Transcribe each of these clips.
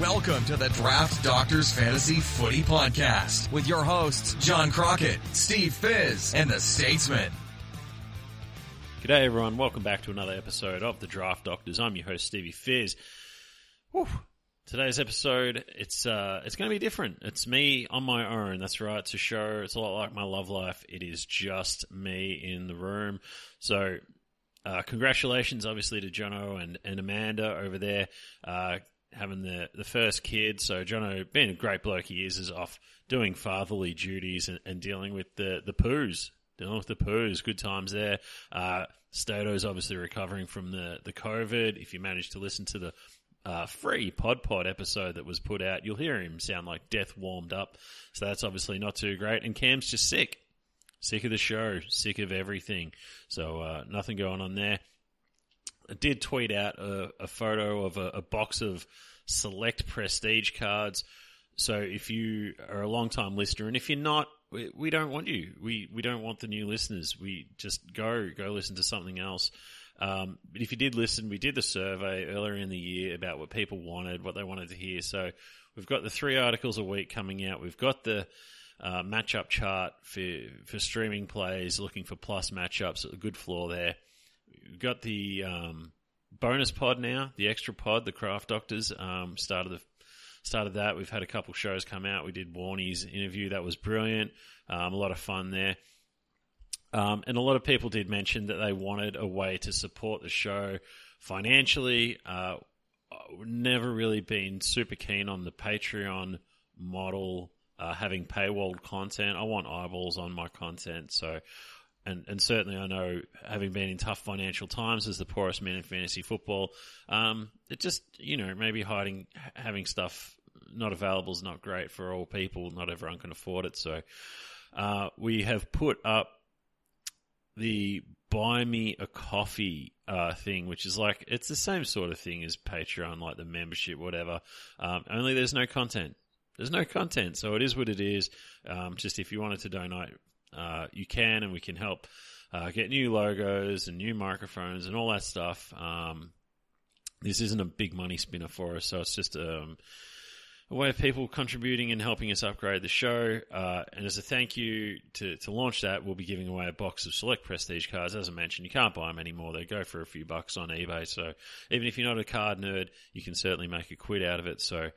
Welcome to the Draft Doctors Fantasy Footy Podcast with your hosts, John Crockett, Steve Fizz, and the Statesman. G'day, everyone. Welcome back to another episode of the Draft Doctors. I'm your host, Stevie Fizz. Whew. Today's episode, it's uh, it's going to be different. It's me on my own. That's right. It's a show. It's a lot like my love life. It is just me in the room. So, uh, congratulations, obviously, to Jono and, and Amanda over there, uh, having the, the first kid. So, Jono, being a great bloke he is, is off doing fatherly duties and, and dealing with the, the poos. Dealing with the poos. Good times there. Uh, Stato's obviously recovering from the, the COVID. If you managed to listen to the uh, free Pod Pod episode that was put out, you'll hear him sound like death warmed up. So that's obviously not too great. And Cam's just sick. Sick of the show, sick of everything. So uh, nothing going on there. Did tweet out a, a photo of a, a, box of select prestige cards. So if you are a long time listener, and if you're not, we, we don't want you. We we don't want the new listeners. We just go go listen to something else. Um, but if you did listen, we did the survey earlier in the year about what people wanted, what they wanted to hear. So we've got the three articles a week coming out. We've got the uh, matchup chart for for streaming plays, looking for plus matchups. A good floor there. We've got the um, bonus pod now, the extra pod, the Craft Doctors um, started the started that. We've had a couple shows come out. We did Warney's interview. That was brilliant. Um, a lot of fun there. Um, and a lot of people did mention that they wanted a way to support the show financially. Uh, never really been super keen on the Patreon model, uh, having paywalled content. I want eyeballs on my content. So, and, and certainly I know having been in tough financial times as the poorest man in fantasy football, um, it just, you know, maybe hiding, having stuff not available is not great for all people. Not everyone can afford it. So, uh, we have put up the buy me a coffee uh, thing, which is like it's the same sort of thing as Patreon, like the membership, whatever. Um, only there's no content. There's no content, so it is what it is. Um, just if you wanted to donate, uh, you can, and we can help uh, get new logos and new microphones and all that stuff. Um, this isn't a big money spinner for us, so it's just um, a way of people contributing and helping us upgrade the show. Uh, and as a thank you to, to launch that, we'll be giving away a box of select prestige cards. As I mentioned, you can't buy them anymore. They go for a few bucks on eBay. So even if you're not a card nerd, you can certainly make a quid out of it. So,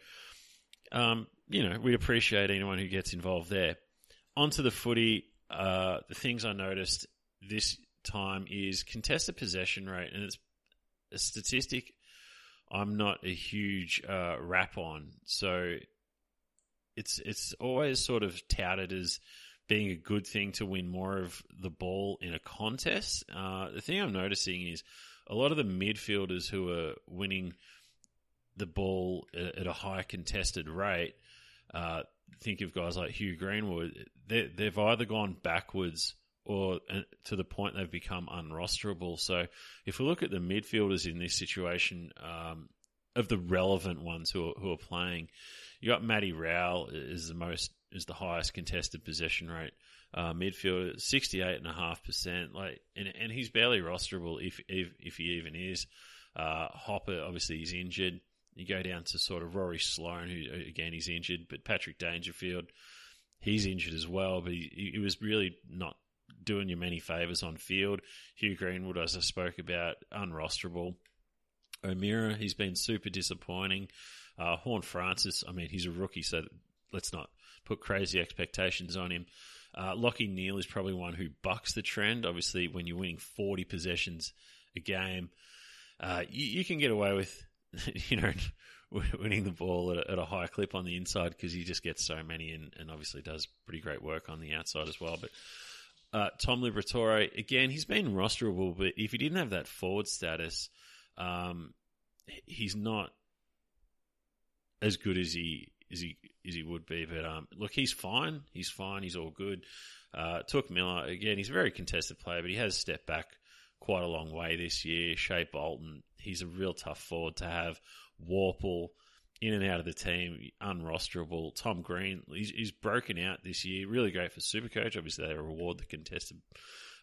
um, you know, we'd appreciate anyone who gets involved there. Onto the footy, uh, the things I noticed this time is contested possession rate, and it's a statistic I'm not a huge uh, rap on. So it's it's always sort of touted as being a good thing to win more of the ball in a contest. Uh, the thing I'm noticing is a lot of the midfielders who are winning the ball at a high contested rate. Uh, think of guys like Hugh Greenwood. They've either gone backwards or uh, to the point they've become unrosterable. So if we look at the midfielders in this situation, um, of the relevant ones who are, who are playing, you got Matty Rowell is the most is the highest contested possession rate. Uh, midfielder, sixty eight and a half percent. Like, and, and he's barely rosterable if if, if he even is. Uh, Hopper, obviously, he's injured. You go down to sort of Rory Sloane, who again he's injured, but Patrick Dangerfield, he's injured as well. But he, he was really not doing you many favours on field. Hugh Greenwood, as I spoke about, unrosterable. O'Meara, he's been super disappointing. Uh, Horne-Francis, I mean, he's a rookie, so let's not put crazy expectations on him. Uh, Lachie Neale is probably one who bucks the trend. Obviously, when you're winning 40 possessions a game, uh, you, you, can get away with, you know, winning the ball at a, at a high clip on the inside because he just gets so many and, and obviously does pretty great work on the outside as well. But uh, Tom Liberatore, again, he's been rosterable, but if he didn't have that forward status, um, he's not as good as he as he as he would be. But um, look, he's fine. He's fine. He's all good. Uh, Touk Miller again. He's a very contested player, but he has stepped back quite a long way this year. Shai Bolton, he's a real tough forward to have. Worpel in and out of the team, unrosterable. Tom Green, he's, he's broken out this year. Really great for Supercoach. Obviously, they reward the contested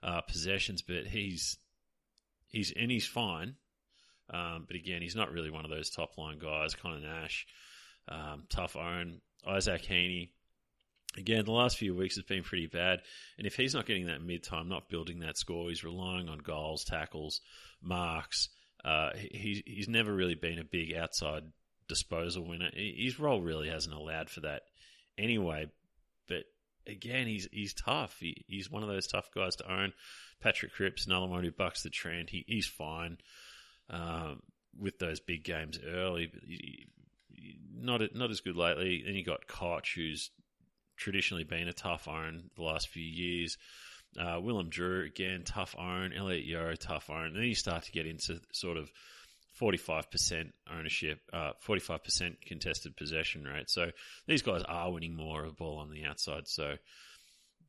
uh, possessions, but he's he's and he's fine. Um, but again, he's not really one of those top line guys. Conor Nash, um, tough own. Isaac Heeney, again, the last few weeks has been pretty bad. And if he's not getting that mid time, not building that score, he's relying on goals, tackles, marks. Uh, he, he's never really been a big outside disposal winner. His role really hasn't allowed for that anyway. But again, he's he's tough. He, he's one of those tough guys to own. Patrick Cripps, another one who bucks the trend. He, he's fine um, with those big games early. But he, not not as good lately. Then you got Koch, who's traditionally been a tough own the last few years. Uh, Willem Drew again, tough own. Elliot Yeo, tough own. And then you start to get into sort of 45% ownership, uh, 45% contested possession rate. So these guys are winning more of the ball on the outside. So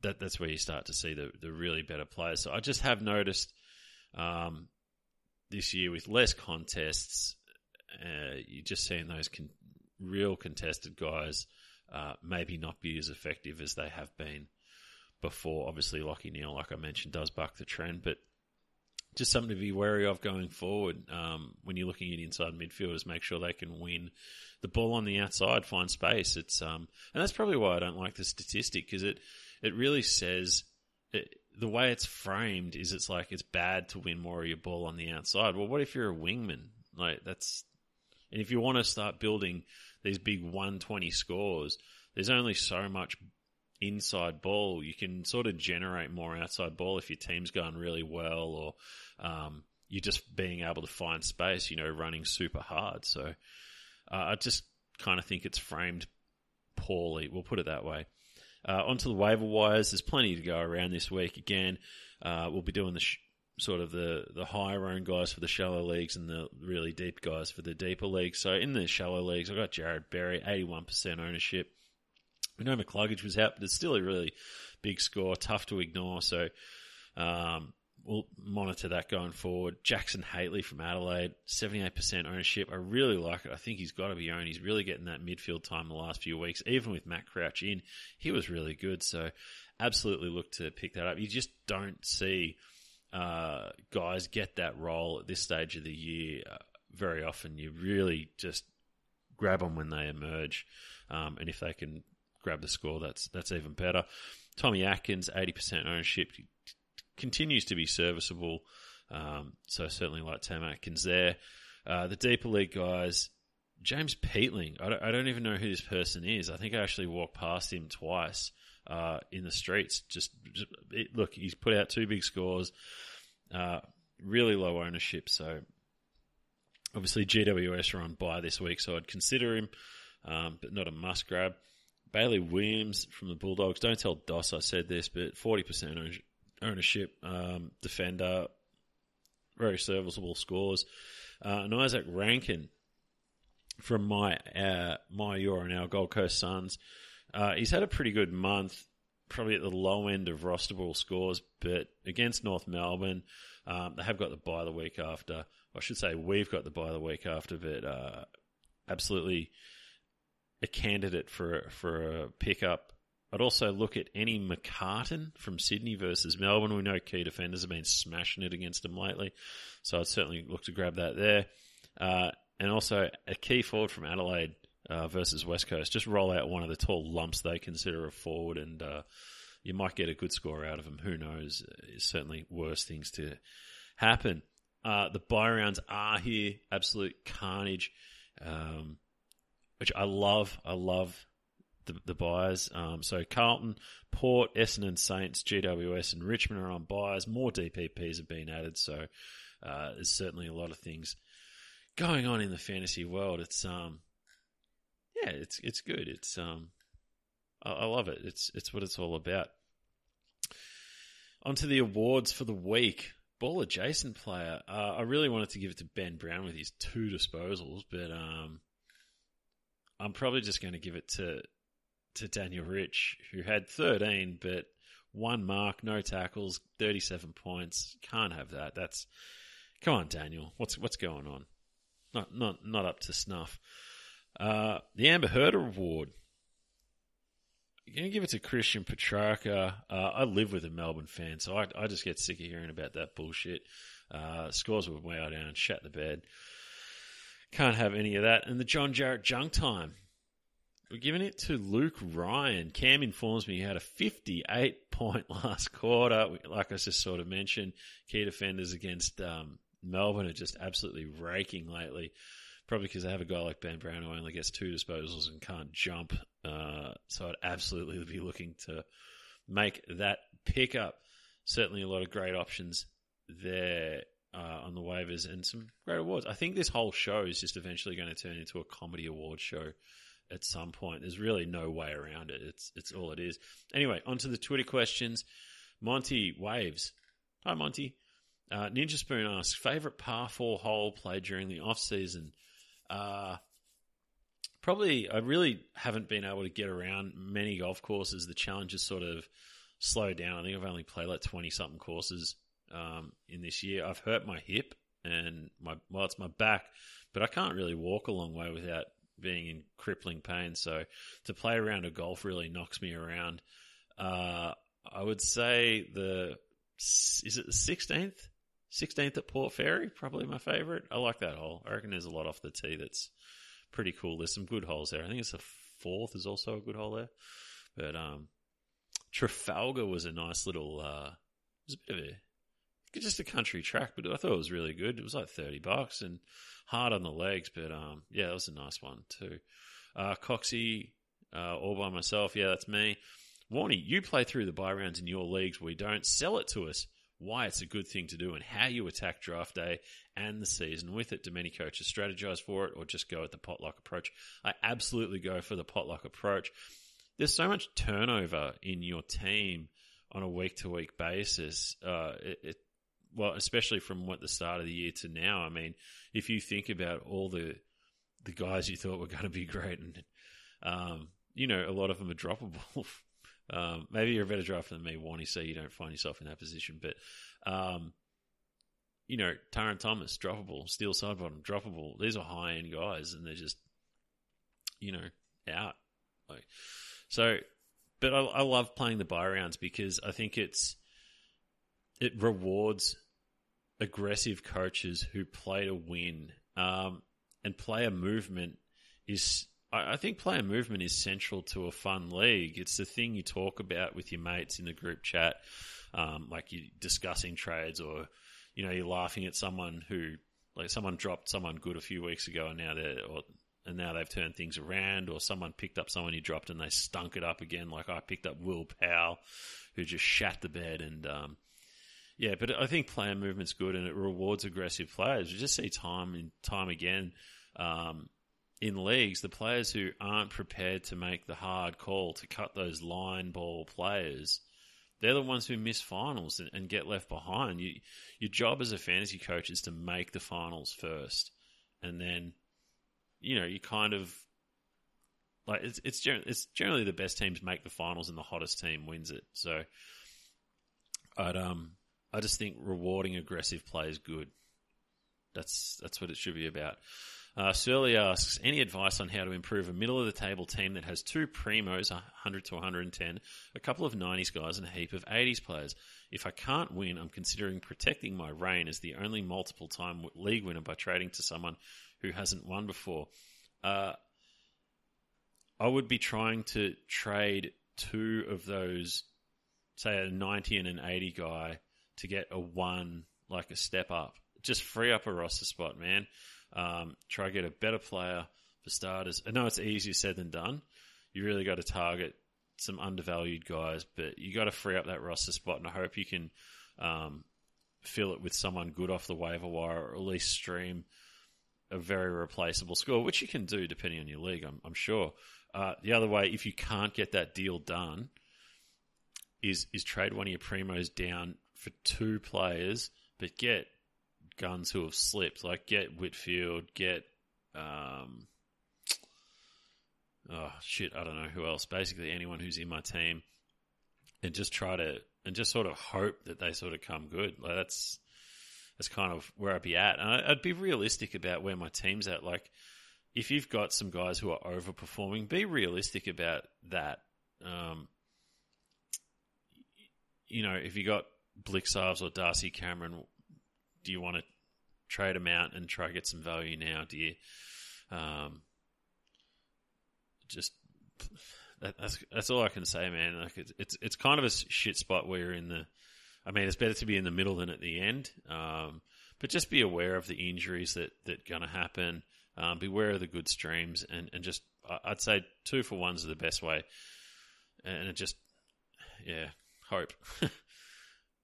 that that's where you start to see the, the really better players. So I just have noticed um, this year with less contests, uh, you're just seeing those con- real contested guys uh, maybe not be as effective as they have been before. Obviously, Lachie Neale, like I mentioned, does buck the trend, but just something to be wary of going forward um, when you're looking at inside midfielders. Make sure they can win the ball on the outside, find space. It's um, and that's probably why I don't like the statistic because it it really says it, the way it's framed is it's like it's bad to win more of your ball on the outside. Well, what if you're a wingman? Like that's and if you want to start building these big 120 scores, there's only so much inside ball. You can sort of generate more outside ball if your team's going really well or um, you're just being able to find space, you know, running super hard. So uh, I just kind of think it's framed poorly. We'll put it that way. Uh, onto the waiver wires. There's plenty to go around this week. Again, uh, we'll be doing the sh- sort of the, the higher owned guys for the shallow leagues and the really deep guys for the deeper leagues. So in the shallow leagues, I've got Jarrod Berry, 81% ownership. We know McCluggage was out, but it's still a really big score, tough to ignore. So um, we'll monitor that going forward. Jackson Hately from Adelaide, 78% ownership. I really like it. I think he's got to be owned. He's really getting that midfield time the last few weeks. Even with Matt Crouch in, he was really good. So absolutely look to pick that up. You just don't see – uh, guys get that role at this stage of the year uh, very often. You really just grab them when they emerge, um, and if they can grab the score, that's that's even better. Tommy Atkins, eighty percent ownership, continues to be serviceable. Um, so certainly like Tom Atkins there. Uh, the deeper league guys, James Peatling. I don't, I don't, even know who this person is. I think I actually walked past him twice uh, in the streets. Just, just it, look, he's put out two big scores, uh, really low ownership. So obviously GWS are on bye this week, so I'd consider him, um, but not a must grab. Bailey Williams from the Bulldogs. Don't tell Doss I said this, but forty percent ownership um, defender, very serviceable scores. Uh, and Izak Rankine from my uh, my your and our Gold Coast Suns. Uh, he's had a pretty good month, probably at the low end of rosterable scores, but against North Melbourne, um, they have got the bye the week after. I should say we've got the bye the week after, but uh, absolutely a candidate for for a pickup. I'd also look at any McCartin from Sydney versus Melbourne. We know key defenders have been smashing it against them lately, so I'd certainly look to grab that there. Uh, and also a key forward from Adelaide uh, versus West Coast. Just roll out one of the tall lumps they consider a forward, and uh, you might get a good score out of them. Who knows? It's certainly worse things to happen. Uh, the bye rounds are here, absolute carnage, um, which I love. I love the, the buyers. Um, so Carlton, Port, Essendon, Saints, GWS, and Richmond are on buyers. More DPPs have been added, so uh, there's certainly a lot of things going on in the fantasy world. It's um, yeah, it's it's good. It's um, I, I love it. It's it's what it's all about. On to the awards for the week. Ball adjacent player. Uh, I really wanted to give it to Ben Brown with his two disposals, but um, I'm probably just going to give it to to Daniel Rich, who had 13, but one mark, no tackles, 37 points. Can't have that. That's come on, Daniel. What's what's going on? Not not not up to snuff. Uh, the Amber Heard Award. I'm going to give it to Christian Petracca. Uh, I live with a Melbourne fan, so I, I, just get sick of hearing about that bullshit. Uh, scores were way down, shat the bed. Can't have any of that. And the John Jarrett junk time. we're giving it to Luke Ryan. Cam informs me he had a 58 point last quarter. Like I just sort of mentioned, key defenders against um, Melbourne are just absolutely raking lately. Probably because they have a guy like Ben Brown who only gets two disposals and can't jump. Uh, so I'd absolutely be looking to make that pickup. Certainly a lot of great options there uh, on the waivers and some great awards. I think this whole show is just eventually going to turn into a comedy award show at some point. There's really no way around it. It's it's all it is. Anyway, on to the Twitter questions. Monty Waves. Hi, Monty. Uh, Ninja Spoon asks, favorite par four hole played during the off season? Uh, probably, I really haven't been able to get around many golf courses. The challenge has sort of slowed down. I think I've only played like 20 something courses um, in this year. I've hurt my hip and my, well, it's my back, but I can't really walk a long way without being in crippling pain. So to play around a golf really knocks me around. Uh, I would say the, is it the 16th? 16th at Port Fairy, probably my favourite. I like that hole. I reckon there's a lot off the tee that's pretty cool. There's some good holes there. I think it's the fourth is also a good hole there. But um, Trafalgar was a nice little, uh, it was a bit of a, just a country track, but I thought it was really good. It was like 30 bucks and hard on the legs, but um, yeah, that was a nice one too. Uh, Coxie, uh, all by myself. Yeah, that's me. Warnie, you play through the bye rounds in your leagues. We don't sell it to us why it's a good thing to do and how you attack draft day and the season with it. Do many coaches strategize for it or just go at the potluck approach? I absolutely go for the potluck approach. There's so much turnover in your team on a week to week basis. Uh, it, it, well, especially from what the start of the year to now. I mean, if you think about all the the guys you thought were going to be great, and um, you know, a lot of them are droppable Um, maybe you're a better drafter than me, Warnie, so you don't find yourself in that position. But, um, you know, Tarryn Thomas, droppable. Steele Sidebottom, droppable. These are high end guys, and they're just, you know, out. Like, so, but I, I love playing the bye rounds because I think it's it rewards aggressive coaches who play to win. Um, and player movement is I, think player movement is central to a fun league. It's the thing you talk about with your mates in the group chat, um, like you discussing trades, or you know you're laughing at someone who like someone dropped someone good a few weeks ago, and now they're or, and now they've turned things around, or someone picked up someone you dropped and they stunk it up again. Like I picked up Will Powell, who just shat the bed, and um, yeah, but I think player movement's good and it rewards aggressive players. You just see time and time again. Um, in leagues, the players who aren't prepared to make the hard call to cut those line ball players, they're the ones who miss finals and, and get left behind. You, your job as a fantasy coach is to make the finals first, and then, you know, you kind of like it's it's, it's generally the best teams make the finals and the hottest team wins it. So, I'd um I just think rewarding aggressive play is good. That's that's what it should be about. Uh, Surly asks, any advice on how to improve a middle of the table team that has two primos, 100 to 110, a couple of 90s guys, and a heap of 80s players? If I can't win, I'm considering protecting my reign as the only multiple time league winner by trading to someone who hasn't won before. Uh, I would be trying to trade two of those, say a 90 and an 80 guy, to get a one, like a step up. Just free up a roster spot, man. Um, try to get a better player for starters. I know it's easier said than done. You really got to target some undervalued guys, but you got to free up that roster spot, and I hope you can um, fill it with someone good off the waiver wire, or at least stream a very replaceable score, which you can do depending on your league. I'm, I'm sure. Uh, the other way, if you can't get that deal done, is is trade one of your primos down for two players, but get guns who have slipped. Like get Whitfield, get um, oh shit, I don't know who else. Basically, anyone who's in my team, and just try to and just sort of hope that they sort of come good. Like that's that's kind of where I'd be at, and I'd be realistic about where my team's at. Like if you've got some guys who are overperforming, be realistic about that. Um, you know, if you got Blicavs or Darcy Cameron, do you want to trade them out and try to get some value now? Do you um, just that, that's that's all I can say, man. Like it's it's it's kind of a shit spot where you're in the. I mean, it's better to be in the middle than at the end. Um, but just be aware of the injuries that that going to happen. Um, beware of the good streams, and and just I'd say two for ones are the best way. And it just, yeah, hope.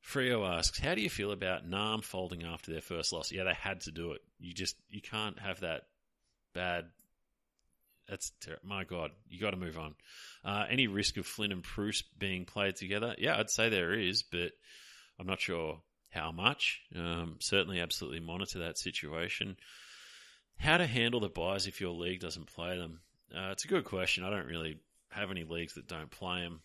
Frio asks, "How do you feel about Nam folding after their first loss? Yeah, they had to do it. You just you can't have that bad. That's ter- my god. You got to move on. Uh, any risk of Flynn and Preuss being played together? Yeah, I'd say there is, but I'm not sure how much. Um, certainly, absolutely monitor that situation. How to handle the byes if your league doesn't play them? Uh, it's a good question. I don't really have any leagues that don't play them.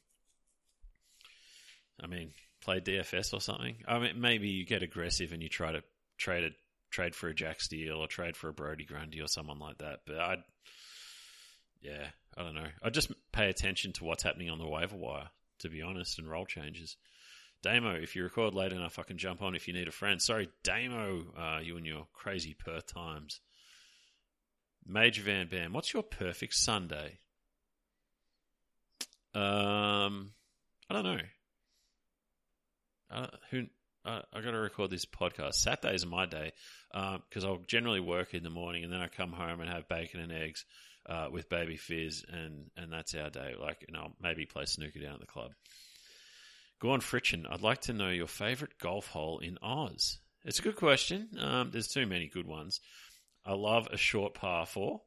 I mean, play DFS or something. I mean, maybe you get aggressive and you try to trade a trade for a Jack Steele or trade for a Brodie Grundy or someone like that. But I'd, yeah, I don't know. I just pay attention to what's happening on the waiver wire, to be honest, and role changes. Damo, if you record late enough, I can jump on if you need a friend. Sorry, Damo, uh, you and your crazy Perth times. Major Van Bam, what's your perfect Sunday? Um, I don't know. Uh, who uh, I got to record this podcast. Saturdays are my day because um, I'll generally work in the morning and then I come home and have bacon and eggs uh, with baby fizz, and and that's our day. Like, you know, maybe play snooker down at the club. Go on, Fritchen. I'd like to know your favourite golf hole in Oz. It's a good question. Um, there's too many good ones. I love a short par four,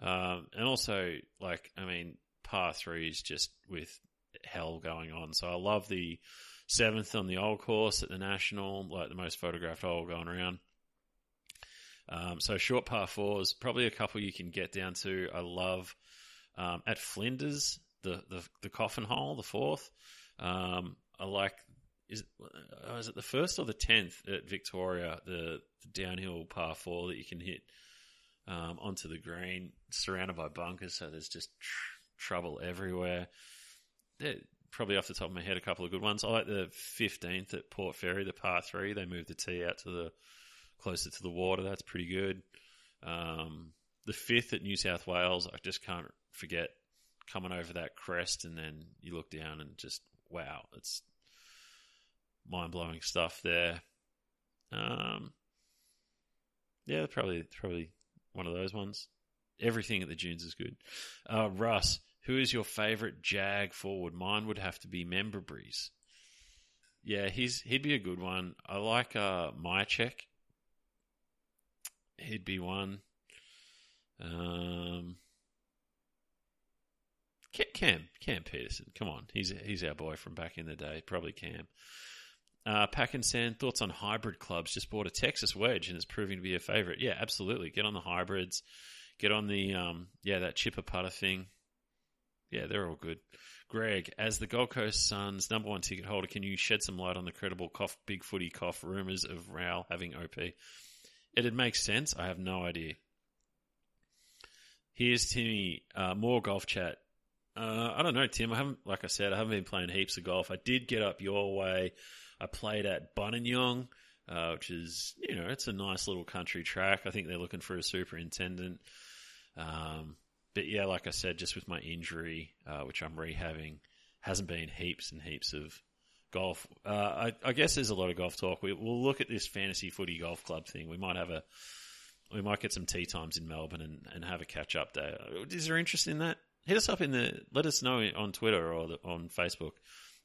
um, and also like I mean par threes just with hell going on. So I love the seventh on the old course at the National, like the most photographed hole going around. Um, so short par fours, probably a couple you can get down to. I love um, at Flinders the, the the coffin hole, the fourth. Um, I like is it, uh, is it the first or the tenth at Victoria, the, the downhill par four that you can hit um, onto the green, surrounded by bunkers, so there's just tr- trouble everywhere. They're, probably off the top of my head, a couple of good ones. I like the fifteenth at Port Fairy, the par three. They moved the tee out to the closer to the water. That's pretty good. Um, the fifth at New South Wales, I just can't forget coming over that crest, and then you look down and just wow, it's mind blowing stuff there. Um, yeah, probably probably one of those ones. Everything at the Dunes is good. Uh, Russ, who is your favourite Jag forward? Mine would have to be Membrabreeze. Yeah, he's he'd be a good one. I like uh, check. He'd be one. Um, Cam Cam Petersen, come on, he's he's our boy from back in the day. Probably Cam. Uh, Pack and Sand thoughts on hybrid clubs. Just bought a Texas wedge and it's proving to be a favorite. Yeah, absolutely. Get on the hybrids. Get on the um, yeah that chipper putter thing. Yeah, they're all good. Greg, as the Gold Coast Suns number one ticket holder, can you shed some light on the credible cough, big footy cough rumors of Rowell having OP? It'd make sense. I have no idea. Here's Timmy. Uh, more golf chat. Uh, I don't know, Tim. I haven't, like I said, I haven't been playing heaps of golf. I did get up your way. I played at Buninyong, uh, which is, you know, it's a nice little country track. I think they're looking for a superintendent. Um, but yeah, like I said, just with my injury, uh, which I'm rehabbing, hasn't been heaps and heaps of golf. Uh, I, I, guess there's a lot of golf talk. We, will look at this fantasy footy golf club thing. We might have a, we might get some tee times in Melbourne and, and have a catch up day. Is there interest in that? hit us up in the. Let us know on Twitter or the, on Facebook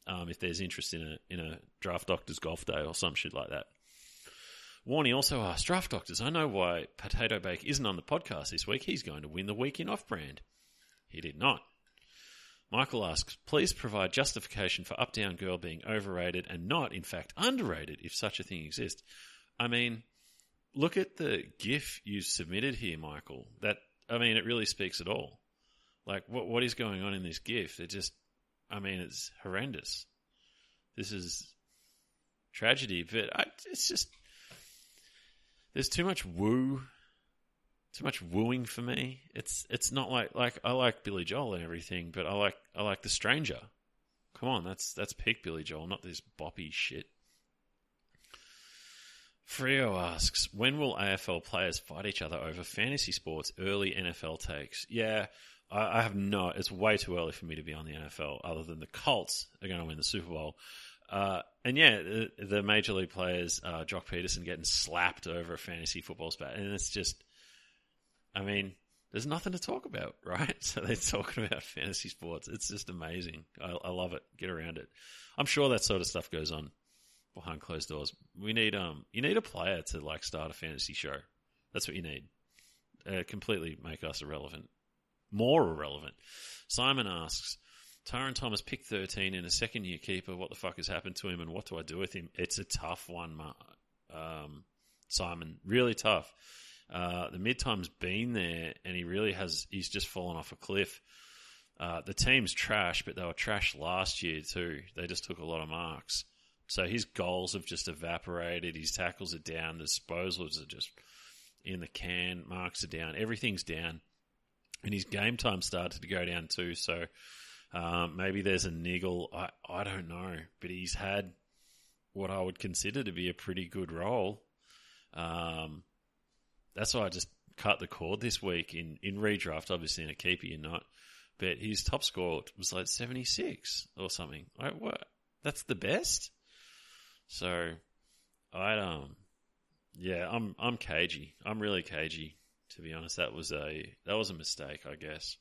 um, if there's interest in a in a draft doctors golf day or some shit like that. Warney also uh, asked, Draft Doctors, I know why Potato Bake isn't on the podcast this week. He's going to win the week in off brand. He did not. Michael asks, please provide justification for Uptown Girl being overrated and not, in fact, underrated if such a thing exists. I mean, look at the GIF you submitted here, Michael. That I mean, it really speaks at all. Like, what what is going on in this GIF? It just, I mean, it's horrendous. This is tragedy, but I, it's just there's too much woo, too much wooing for me. It's it's not like like I like Billy Joel and everything, but I like I like The Stranger. Come on, that's that's peak Billy Joel, not this boppy shit. Frio asks, when will AFL players fight each other over fantasy sports? Early NFL takes. Yeah, I, I have no. It's way too early for me to be on the NFL. Other than the Colts are going to win the Super Bowl, uh, and yeah, the, the, major league players, uh, Jock Peterson getting slapped over a fantasy football spat, and it's just, I mean, there's nothing to talk about, right? So they're talking about fantasy sports. It's just amazing. I, I love it. Get around it. I'm sure that sort of stuff goes on behind closed doors. We need um, you need a player to like start a fantasy show. That's what you need. Uh, completely make us irrelevant, more irrelevant. Simon asks, Tarryn Thomas picked 13 in a second year keeper. What the fuck has happened to him and what do I do with him? It's a tough one, um, Simon. Really tough. Uh, the mid time's been there and he really has, he's just fallen off a cliff. Uh, the team's trash, but they were trash last year too. They just took a lot of marks. So his goals have just evaporated. His tackles are down. The disposals are just in the can. Marks are down. Everything's down. And his game time started to go down too. So um, maybe there's a niggle. I, I don't know. But he's had what I would consider to be a pretty good role. Um, that's why I just cut the cord this week in, in redraft. Obviously, in a keeper, you're not. But his top score was like 76 or something. Like, what? That's the best? So I um yeah, I'm I'm cagey. I'm really cagey to be honest. That was a that was a mistake, I guess.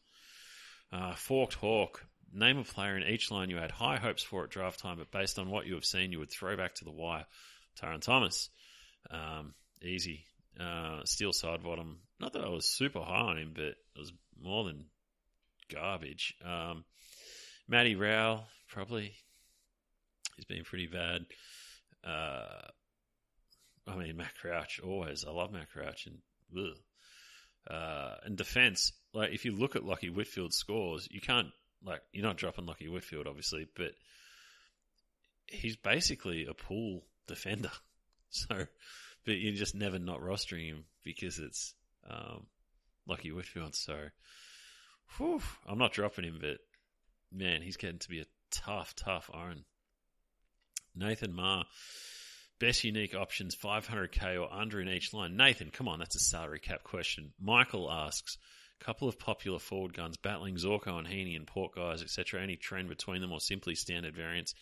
Uh, Forked Hawk. Name a player in each line you had high hopes for at draft time, but based on what you have seen, you would throw back to the wire. Tarryn Thomas. Um, easy. Uh, Steele Sidebottom. Not that I was super high on him, but it was more than garbage. Um, Matty probably. He's been pretty bad. Uh, I mean, Matt Crouch always. I love Matt Crouch and ugh. uh, and defense. Like if you look at Lachie Whitfield's scores, you can't like you're not dropping Lachie Whitfield, obviously, but he's basically a pool defender. So, but you're just never not rostering him because it's um, Whitfield. So, whew, I'm not dropping him, but man, he's getting to be a tough, tough iron. Nathan Ma. Best unique options, 500k or under in each line. Nathan, come on, that's a salary cap question. Michael asks, couple of popular forward guns battling Zorko and Heeney and Port guys, etc. Any trend between them or simply standard variants?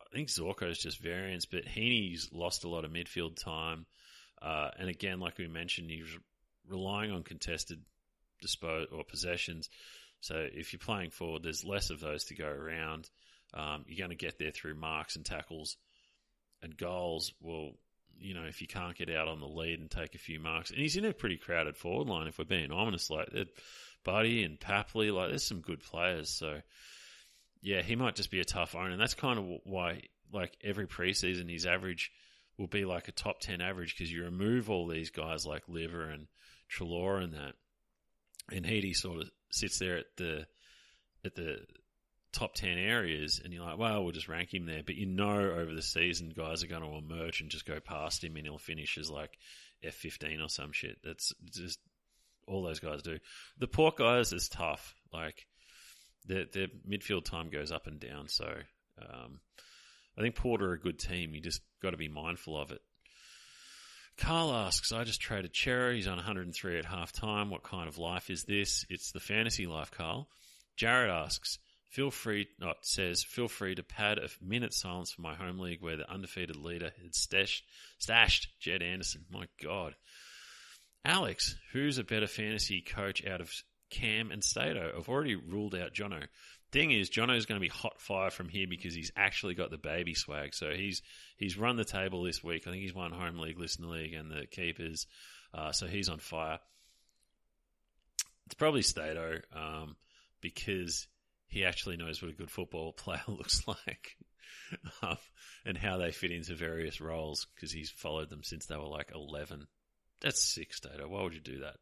I think Zorko's just variants, but Heeney's lost a lot of midfield time. Uh, and again, like we mentioned, he's relying on contested dispose or possessions. So if you're playing forward, there's less of those to go around. Um, you're going to get there through marks and tackles and goals. Well, you know, if you can't get out on the lead and take a few marks, and he's in a pretty crowded forward line. If we're being honest, like Buddy and Papley, like there's some good players. So yeah, he might just be a tough owner, and that's kind of why, like every preseason, his average will be like a top ten average because you remove all these guys like Liver and Treloar and that, and Heeney sort of sits there at the at the top 10 areas and you're like, well, we'll just rank him there. But you know, over the season, guys are going to emerge and just go past him and he'll finish as like F15 or some shit. That's just all those guys do. The Port guys is tough. Like, their, their midfield time goes up and down. So, um, I think Porter are a good team. You just got to be mindful of it. Carl asks, I just traded Cerra. He's on 103 at half time. What kind of life is this? It's the fantasy life, Carl. Jared asks, Feel free, not says, feel free to pad a minute silence for my home league where the undefeated leader had stashed, stashed Jed Anderson. My God. Alex, who's a better fantasy coach out of Cam and Stato? I've already ruled out Jono. Thing is, Jono's going to be hot fire from here because he's actually got the baby swag. So he's he's run the table this week. I think he's won home league, listener league, and the keepers. Uh, so he's on fire. It's probably Stato um, because he actually knows what a good football player looks like um, and how they fit into various roles because he's followed them since they were like 11. That's sick, Stato. Why would you do that?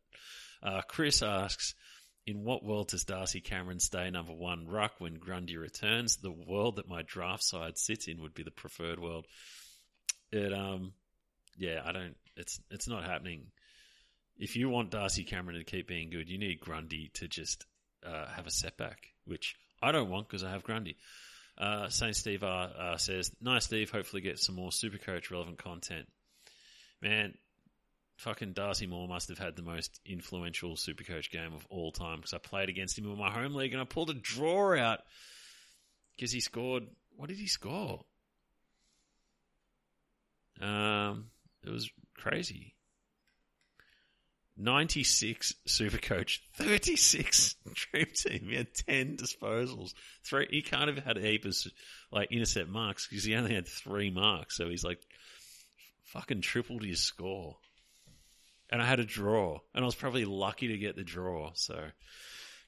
Uh, Chris asks, in what world does Darcy Cameron stay number one ruck when Grundy returns? The world that my draft side sits in would be the preferred world. It, um, yeah, I don't, it's, it's not happening. If you want Darcy Cameron to keep being good, you need Grundy to just uh, have a setback, which I don't want because I have Grundy. Uh, Saint Steve uh, uh, says, "Nice, Steve. Hopefully, get some more Supercoach relevant content." man, fucking Darcy Moore must have had the most influential Supercoach game of all time because I played against him in my home league and I pulled a draw out because he scored. What did he score? Um, it was crazy. 96 Supercoach, 36 Dream Team. He had 10 disposals. Three. He can't have had a like intercept marks because he only had three marks. So he's like fucking tripled his score. And I had a draw, and I was probably lucky to get the draw. So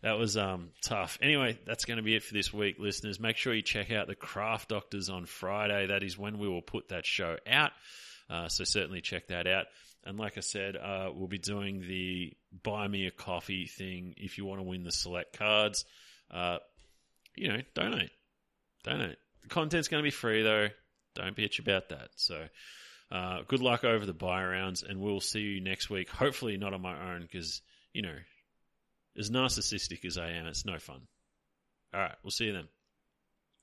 that was um, tough. Anyway, that's going to be it for this week, listeners. Make sure you check out the Craft Doctors on Friday. That is when we will put that show out. Uh, so certainly check that out. And like I said, uh, we'll be doing the buy me a coffee thing if you want to win the select cards. Uh, you know, donate. Donate. The content's going to be free though. Don't bitch about that. So, uh, good luck over the bye rounds and we'll see you next week. Hopefully not on my own because, you know, as narcissistic as I am, it's no fun. All right. We'll see you then.